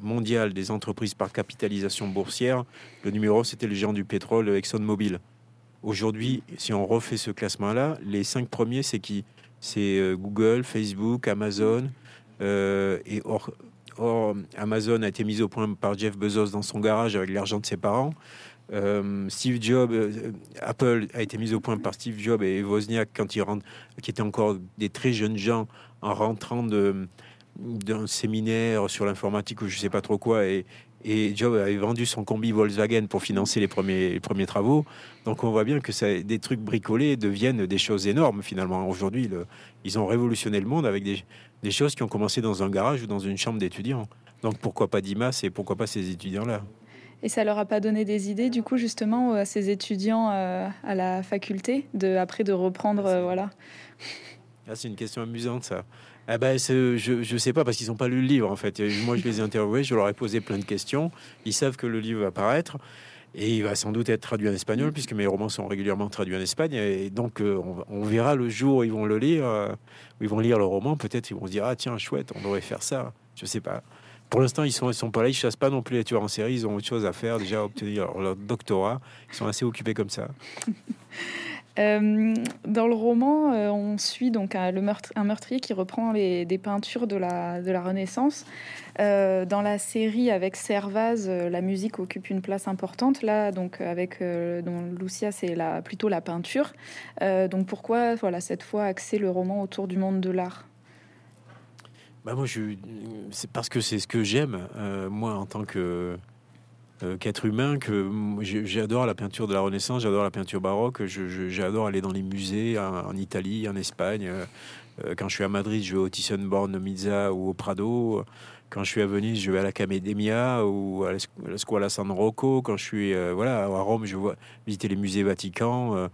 mondial des entreprises par capitalisation boursière, le numéro c'était le géant du pétrole ExxonMobil. Aujourd'hui, si on refait ce classement-là, les cinq premiers, c'est qui? C'est euh, Google, Facebook, Amazon. Euh, et or, Amazon a été mis au point par Jeff Bezos dans son garage avec l'argent de ses parents. Euh, Steve Jobs, Apple a été mis au point par Steve Jobs et Wozniak quand ils rentrent, qui étaient encore des très jeunes gens en rentrant d'un séminaire sur l'informatique ou je sais pas trop quoi et, et Job avait vendu son combi Volkswagen pour financer les premiers, travaux. Donc on voit bien que des trucs bricolés deviennent des choses énormes finalement. Aujourd'hui, ils ont révolutionné le monde avec des, des, choses qui ont commencé dans un garage ou dans une chambre d'étudiants. Donc pourquoi pas Dimas et pourquoi pas ces étudiants-là? Et ça leur a pas donné des idées, du coup, justement, à ces étudiants euh, à la faculté, de, après de reprendre, euh, voilà. Ah, c'est une question amusante, ça. Ben, je ne sais pas parce qu'ils n'ont pas lu le livre en fait. Moi, je les ai interviewés, je leur ai posé plein de questions. Ils savent que le livre va paraître et il va sans doute être traduit en espagnol puisque mes romans sont régulièrement traduits en Espagne. Et donc, euh, on, verra le jour où ils vont le lire, euh, où ils vont lire le roman. Peut-être ils vont se dire ah tiens chouette, on devrait faire ça. Je sais pas. Pour l'instant, ils sont, sont pas là, ils chassent pas non plus les tueurs en série. Ils ont autre chose à faire déjà obtenir leur doctorat. Ils sont assez occupés comme ça. Euh, dans le roman, euh, on suit donc un, meurtrier qui reprend les, des peintures de la, de la Renaissance. Euh, dans la série avec Servaz, la musique occupe une place importante. Là, donc avec dont Lucia, c'est plutôt la peinture. donc pourquoi, voilà, cette fois axer le roman autour du monde de l'art? Bah moi, je, c'est parce que c'est ce que j'aime moi en tant que euh, qu'être humain, que j'adore la peinture de la Renaissance, j'adore la peinture baroque, j'adore aller dans les musées en, Italie, en Espagne. Euh, euh, quand je suis à Madrid, je vais au Thyssen-Born Mizza ou au Prado. Quand je suis à Venise, je vais à l'Accademia ou à la Scuola San Rocco. Quand je suis voilà, à Rome, je vais visiter les musées Vatican.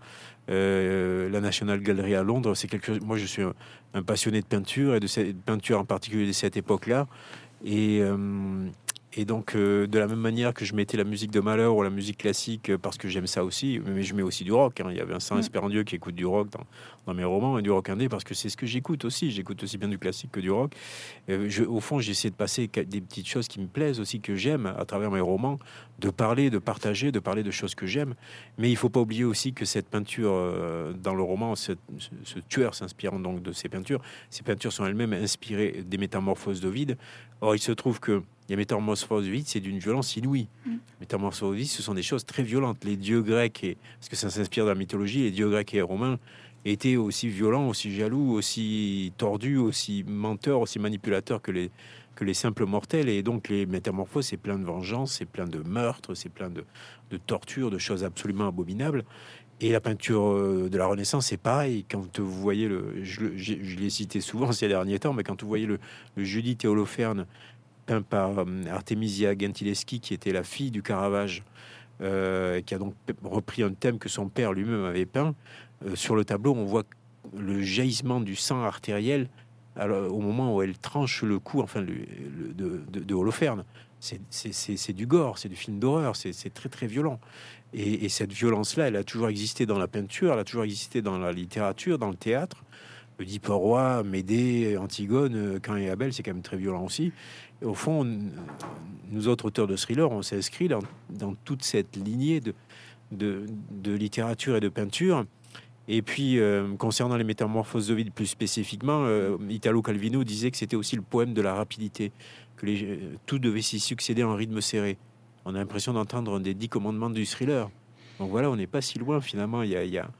la National Gallery à Londres, c'est quelque chose. Moi, je suis un, passionné de peinture et de cette peinture en particulier de cette époque-là. Et, et donc, euh, de la même manière que je mettais la musique de Malheur ou la musique classique euh, parce que j'aime ça aussi, mais je mets aussi du rock. Hein. Il y avait un Saint Espérandieu qui écoute du rock dans, mes romans et du rock indé parce que c'est ce que j'écoute aussi. J'écoute aussi bien du classique que du rock. Euh, je, au fond, j'essaie de passer des petites choses qui me plaisent aussi, que j'aime à travers mes romans, de parler, de partager, de parler de choses que j'aime. Mais il faut pas oublier aussi que cette peinture dans le roman, ce, ce tueur s'inspirant donc de ces peintures, ces peintures sont elles-mêmes inspirées des métamorphoses d'Ovide. Or, il se trouve que les métamorphoses vide, c'est d'une violence inouïe. Mm. Métamorphoses vide, ce sont des choses très violentes. Les dieux grecs, et, parce que ça s'inspire de la mythologie, les dieux grecs et romains étaient aussi violents, aussi jaloux, aussi tordus, aussi menteurs, aussi manipulateurs que les, que les simples mortels. Et donc les métamorphoses, c'est plein de vengeance, c'est plein de meurtres, c'est plein de, de tortures, de choses absolument abominables. Et la peinture euh, de la Renaissance, c'est pareil. Quand vous voyez le, je, l'ai cité souvent ces derniers temps, mais quand vous voyez le, le Judith et Holoferne peint par euh, Artemisia Gentileschi, qui était la fille du Caravage, euh, qui a donc repris un thème que son père lui-même avait peint. Euh, sur le tableau, on voit le jaillissement du sang artériel alors, au moment où elle tranche le cou, enfin, de, de, Holoferne. C'est du gore, c'est du film d'horreur, c'est très très violent. Et, et cette violence-là, elle a toujours existé dans la peinture, elle a toujours existé dans la littérature, dans le théâtre. Oedipe roi, Médée, Antigone, Cain et Abel, c'est quand même très violent aussi au fond, nous autres auteurs de thrillers, on s'inscrit dans, dans, toute cette lignée de, littérature et de peinture. Et puis, euh, concernant les métamorphoses de plus spécifiquement, euh, Italo Calvino disait que c'était aussi le poème de la rapidité, que tout devait s'y succéder en rythme serré. On a l'impression d'entendre un des dix commandements du thriller. Donc voilà, on n'est pas si loin finalement. Il y a,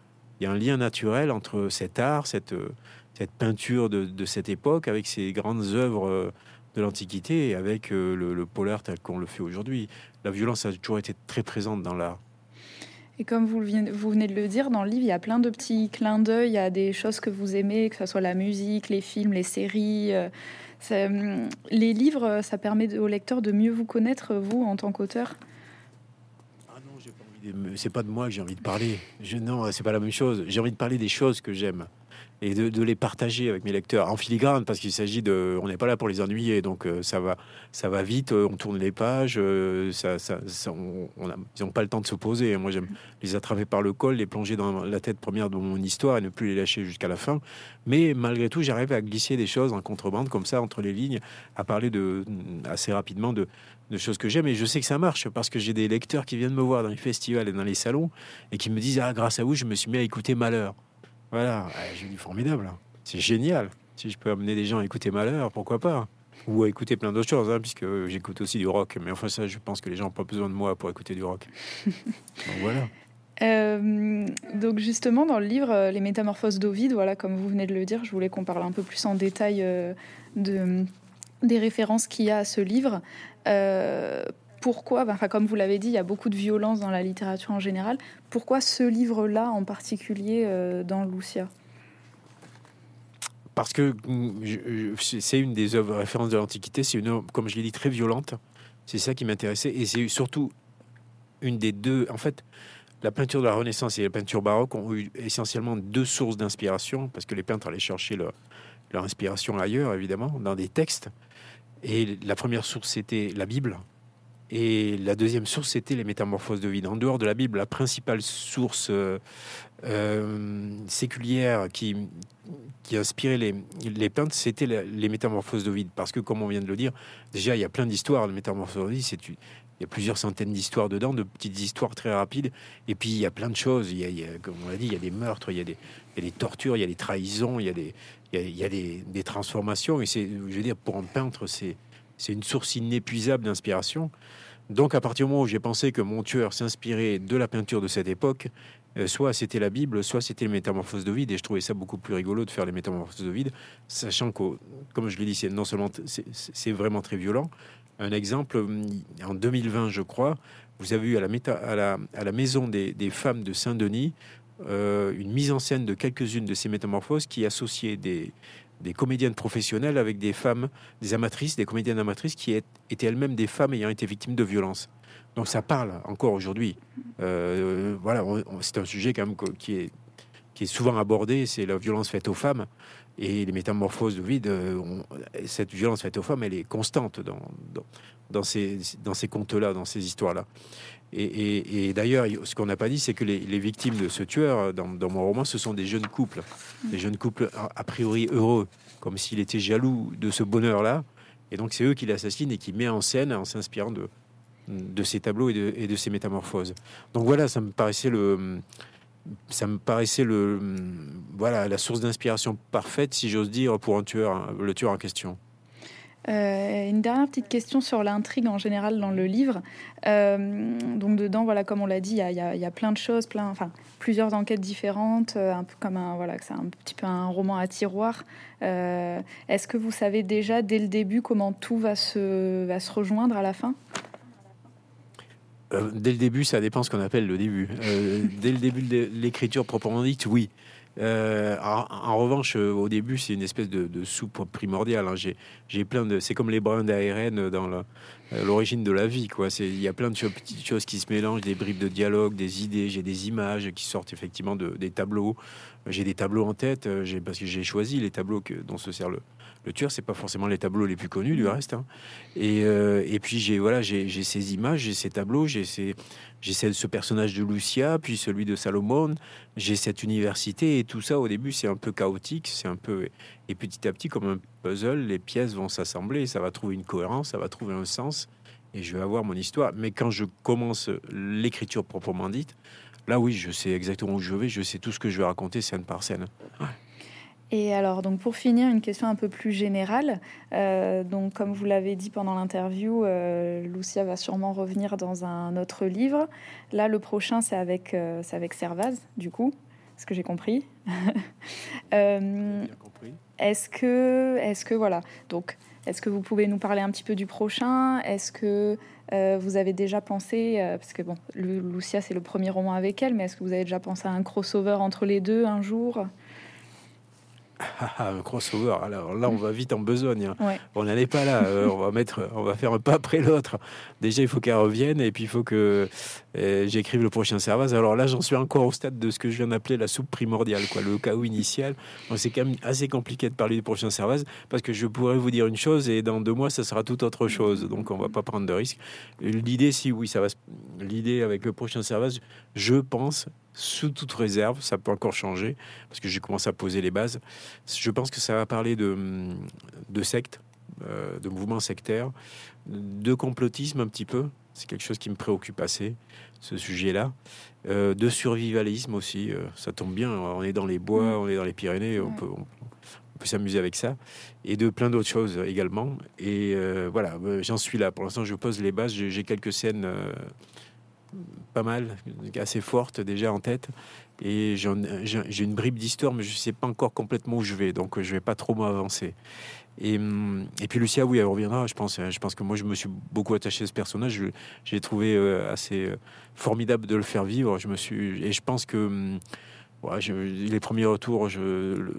il y a un lien naturel entre cet art, cette, cette peinture de, cette époque, avec ces grandes œuvres de l'Antiquité avec euh, le, polar tel qu'on le fait aujourd'hui. La violence a toujours été très présente dans l'art. Et comme vous, venez de le dire, dans le livre, il y a plein de petits clins d'œil à des choses que vous aimez, que ce soit la musique, les films, les séries. Euh, hum, les livres, ça permet au lecteur de mieux vous connaître, vous, en tant qu'auteur? C'est pas de moi que j'ai envie de parler. Je, non, c'est pas la même chose. J'ai envie de parler des choses que j'aime. et de, les partager avec mes lecteurs en filigrane parce qu'il s'agit de on n'est pas là pour les ennuyer donc euh, ça va ça va vite euh, on tourne les pages euh, ils n'ont pas le temps de se poser moi j'aime les attraper par le col les plonger dans la tête première de mon histoire et ne plus les lâcher jusqu'à la fin mais malgré tout j'arrive à glisser des choses en contrebande comme ça entre les lignes à parler de assez rapidement de, de choses que j'aime et je sais que ça marche parce que j'ai des lecteurs qui viennent me voir dans les festivals et dans les salons et qui me disent ah grâce à vous je me suis mis à écouter Malheur voilà, j'ai dit formidable. C'est génial. Si je peux amener des gens à écouter Malheur, pourquoi pas Ou à écouter plein d'autres choses, hein, puisque j'écoute aussi du rock. Mais enfin, ça, je pense que les gens n'ont pas besoin de moi pour écouter du rock. donc voilà. Euh, donc justement dans le livre euh, Les Métamorphoses d'Ovide, voilà comme vous venez de le dire, je voulais qu'on parle un peu plus en détail euh, de, des références qu'il y a à ce livre pourquoi, enfin, comme vous l'avez dit, il y a beaucoup de violence dans la littérature en général. Pourquoi ce livre-là en particulier euh, dans Lucia? Parce que mm, c'est une des œuvres références de l'Antiquité. C'est une œuvre, comme je l'ai dit, très violente. C'est ça qui m'intéressait. Et c'est surtout une des deux. En fait, la peinture de la Renaissance et la peinture baroque ont eu essentiellement deux sources d'inspiration, parce que les peintres allaient chercher leur, leur inspiration ailleurs, évidemment, dans des textes. Et la première source, c'était la Bible et la deuxième source, c'était les métamorphoses de vide. En dehors de la Bible, la principale source euh, euh, séculière qui, qui inspirait les, les peintres, c'était les métamorphoses de vide. Parce que, comme on vient de le dire, déjà, il y a plein d'histoires de métamorphoses de vide. Il y a plusieurs centaines d'histoires dedans, de petites histoires très rapides. Et puis, il y a plein de choses. Il y a, comme on l'a dit, il y a des meurtres, il y a des, il y a des tortures, il y a des trahisons, il y a des, il y a, des, transformations. Et c'est, je veux dire, pour un peintre, c'est c'est une source inépuisable d'inspiration. Donc à partir du moment où j'ai pensé que mon tueur s'inspirait de la peinture de cette époque, euh, soit c'était la Bible, soit c'était les métamorphoses de vide, et je trouvais ça beaucoup plus rigolo de faire les métamorphoses de vide, sachant que, comme je l'ai dit, c'est non seulement c'est vraiment très violent. Un exemple, en 2020, je crois, vous avez eu à la, la, à la maison des, femmes de Saint-Denis euh, une mise en scène de quelques-unes de ces métamorphoses qui associaient des, des comédiennes professionnelles avec des femmes, des amatrices, des comédiennes amatrices qui étaient elles-mêmes des femmes ayant été victimes de violences. Donc ça parle encore aujourd'hui. Euh, voilà, c'est un sujet quand même qui est, qui est souvent abordé, c'est la violence faite aux femmes et les métamorphoses de vide. Euh, cette violence faite aux femmes, elle est constante dans, dans, ces, dans ces contes-là, dans ces histoires-là. Et, d'ailleurs, ce qu'on n'a pas dit, c'est que les, victimes de ce tueur, dans, mon roman, ce sont des jeunes couples, des jeunes couples a, priori heureux, comme s'il était jaloux de ce bonheur-là. Et donc, c'est eux qui l'assassinent et qui met en scène en s'inspirant de, de ces tableaux et de, et de ces métamorphoses. Donc voilà, ça me paraissait le, ça me paraissait le, voilà, la source d'inspiration parfaite, si j'ose dire, pour un tueur, le tueur en question. Euh, une dernière petite question sur l'intrigue en général dans le livre. Euh, donc dedans, voilà, comme on l'a dit, il y, a, plein de choses, plusieurs enquêtes différentes, euh, un peu comme un voilà, c'est un petit peu un roman à tiroir. Est-ce que vous savez déjà dès le début comment tout va se va se rejoindre à la fin? Dès le début, ça dépend ce qu'on appelle le début. dès le début de l'écriture proprement dite, oui. Euh, en, revanche, euh, au début, c'est une espèce de, soupe primordiale. Hein. J'ai plein de. C'est comme les brins d'ARN dans euh, l'origine de la vie. Il y a plein de petites choses qui se mélangent, des bribes de dialogue, des idées. J'ai des images qui sortent effectivement de, des tableaux. J'ai des tableaux en tête parce que j'ai choisi les tableaux que, dont se sert le, le tueur, c'est pas forcément les tableaux les plus connus du reste. Hein. Et, euh, et, puis j'ai voilà, j'ai ces images, j'ai ces tableaux, j'ai ce personnage de Lucia, puis celui de Salomon, j'ai cette université et tout ça. Au début, c'est un peu chaotique, c'est un peu et petit à petit, comme un puzzle, les pièces vont s'assembler, ça va trouver une cohérence, ça va trouver un sens, et je vais avoir mon histoire. Mais quand je commence l'écriture proprement dite, là oui, je sais exactement où je vais, je sais tout ce que je vais raconter scène par scène. Et alors, donc pour finir, une question un peu plus générale. Euh, donc, comme vous l'avez dit pendant l'interview, euh, Lucia va sûrement revenir dans un autre livre. Là, le prochain, c'est avec, euh, c'est avec Servaz, du coup, ce que j'ai compris? est-ce que, est-ce que voilà, donc, est-ce que vous pouvez nous parler un petit peu du prochain? Est-ce que vous avez déjà pensé, parce que bon, Lucia, c'est le premier roman avec elle, mais est-ce que vous avez déjà pensé à un crossover entre les deux un jour? Ah, ah, un crossover. Alors là, on va vite en besogne. Hein. On n'en est pas là. Euh, on va mettre, on va faire un pas après l'autre. Déjà, il faut qu'elle revienne et puis il faut que euh, j'écrive le prochain servage. Alors là, j'en suis encore au stade de ce que je viens d'appeler la soupe primordiale, quoi, le chaos initial. C'est quand même assez compliqué de parler du prochain servage parce que je pourrais vous dire une chose et dans deux mois, ça sera tout autre chose. Donc, on va pas prendre de risques. L'idée, si oui, ça va. L'idée avec le prochain servage, je pense, sous toute réserve, ça peut encore changer, parce que j'ai commencé à poser les bases. Je pense que ça va parler de, de sectes, euh, de mouvements sectaires, de complotisme un petit peu. C'est quelque chose qui me préoccupe assez, ce sujet-là. Euh, de survivalisme aussi, euh, ça tombe bien. On est dans les bois, mm. on est dans les Pyrénées, on peut, on, peut s'amuser avec ça. Et de plein d'autres choses également. Et voilà, j'en suis là. Pour l'instant, je pose les bases. J'ai quelques scènes pas mal, assez forte déjà en tête. Et j'ai une bribe d'histoire, mais je ne sais pas encore complètement où je vais, donc je vais pas trop m'avancer. Et, et, puis Lucia, oui, elle reviendra. Je pense, je pense que moi, je me suis beaucoup attaché à ce personnage. J'ai trouvé euh, assez euh, formidable de le faire vivre. Je me suis, et je pense que les premiers retours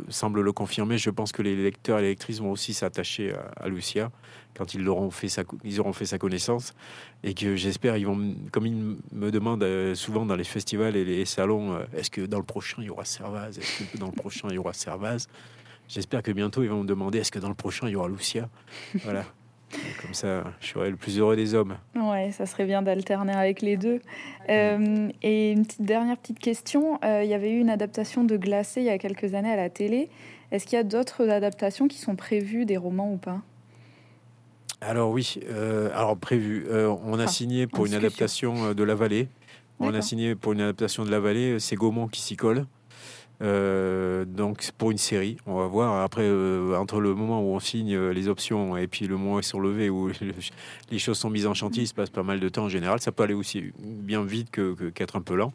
semblent le confirmer. Je pense que les lecteurs et les lectrices vont aussi s'attacher à, Lucia quand ils auront fait sa, ils auront fait sa connaissance. Et que j'espère, ils vont, comme ils me demandent euh, souvent dans les festivals et les salons, euh, est-ce que dans le prochain il y aura Servaz? Est-ce que dans le prochain il y aura Servaz? J'espère que bientôt ils vont me demander est-ce que dans le prochain il y aura Lucia? Voilà. Comme ça, je serai le plus heureux des hommes. Ouais, ça serait bien d'alterner avec les deux. Euh, et une petite dernière petite question. Euh, il y avait eu une adaptation de Glacé il y a quelques années à la télé. Est-ce qu'il y a d'autres adaptations qui sont prévues des romans ou pas? Alors oui, euh, alors prévu. on a signé pour une adaptation de La Vallée. On a signé pour une adaptation de La Vallée. C'est Gaumont qui s'y colle. Euh, donc pour une série, on va voir. Après, euh, entre le moment où on signe euh, les options et puis le moment où ils sont levés, où les choses sont mises en chantier, il se passe pas mal de temps en général. Ça peut aller aussi bien vite que qu'être un peu lent.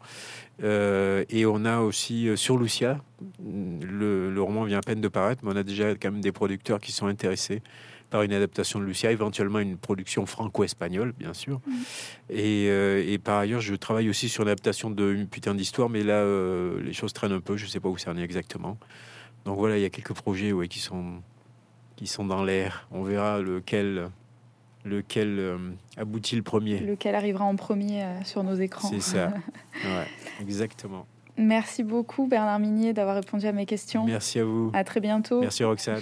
et on a aussi sur Lucia, le, roman vient à peine de paraître, mais on a déjà quand même des producteurs qui sont intéressés une adaptation de Lucia, éventuellement une production franco-espagnole, bien sûr. Mm. Euh, et, par ailleurs, je travaille aussi sur l'adaptation de Une putain d'histoire, mais là, euh, les choses traînent un peu, je ne sais pas où ça en est exactement. Donc voilà, il y a quelques projets ouais, qui, sont, qui sont dans l'air. On verra lequel, lequel euh, aboutit le premier. Lequel arrivera en premier sur nos écrans. C'est ça, ouais, exactement. Merci beaucoup Bernard Minier d'avoir répondu à mes questions. Merci à vous. À très bientôt. Merci Roxane.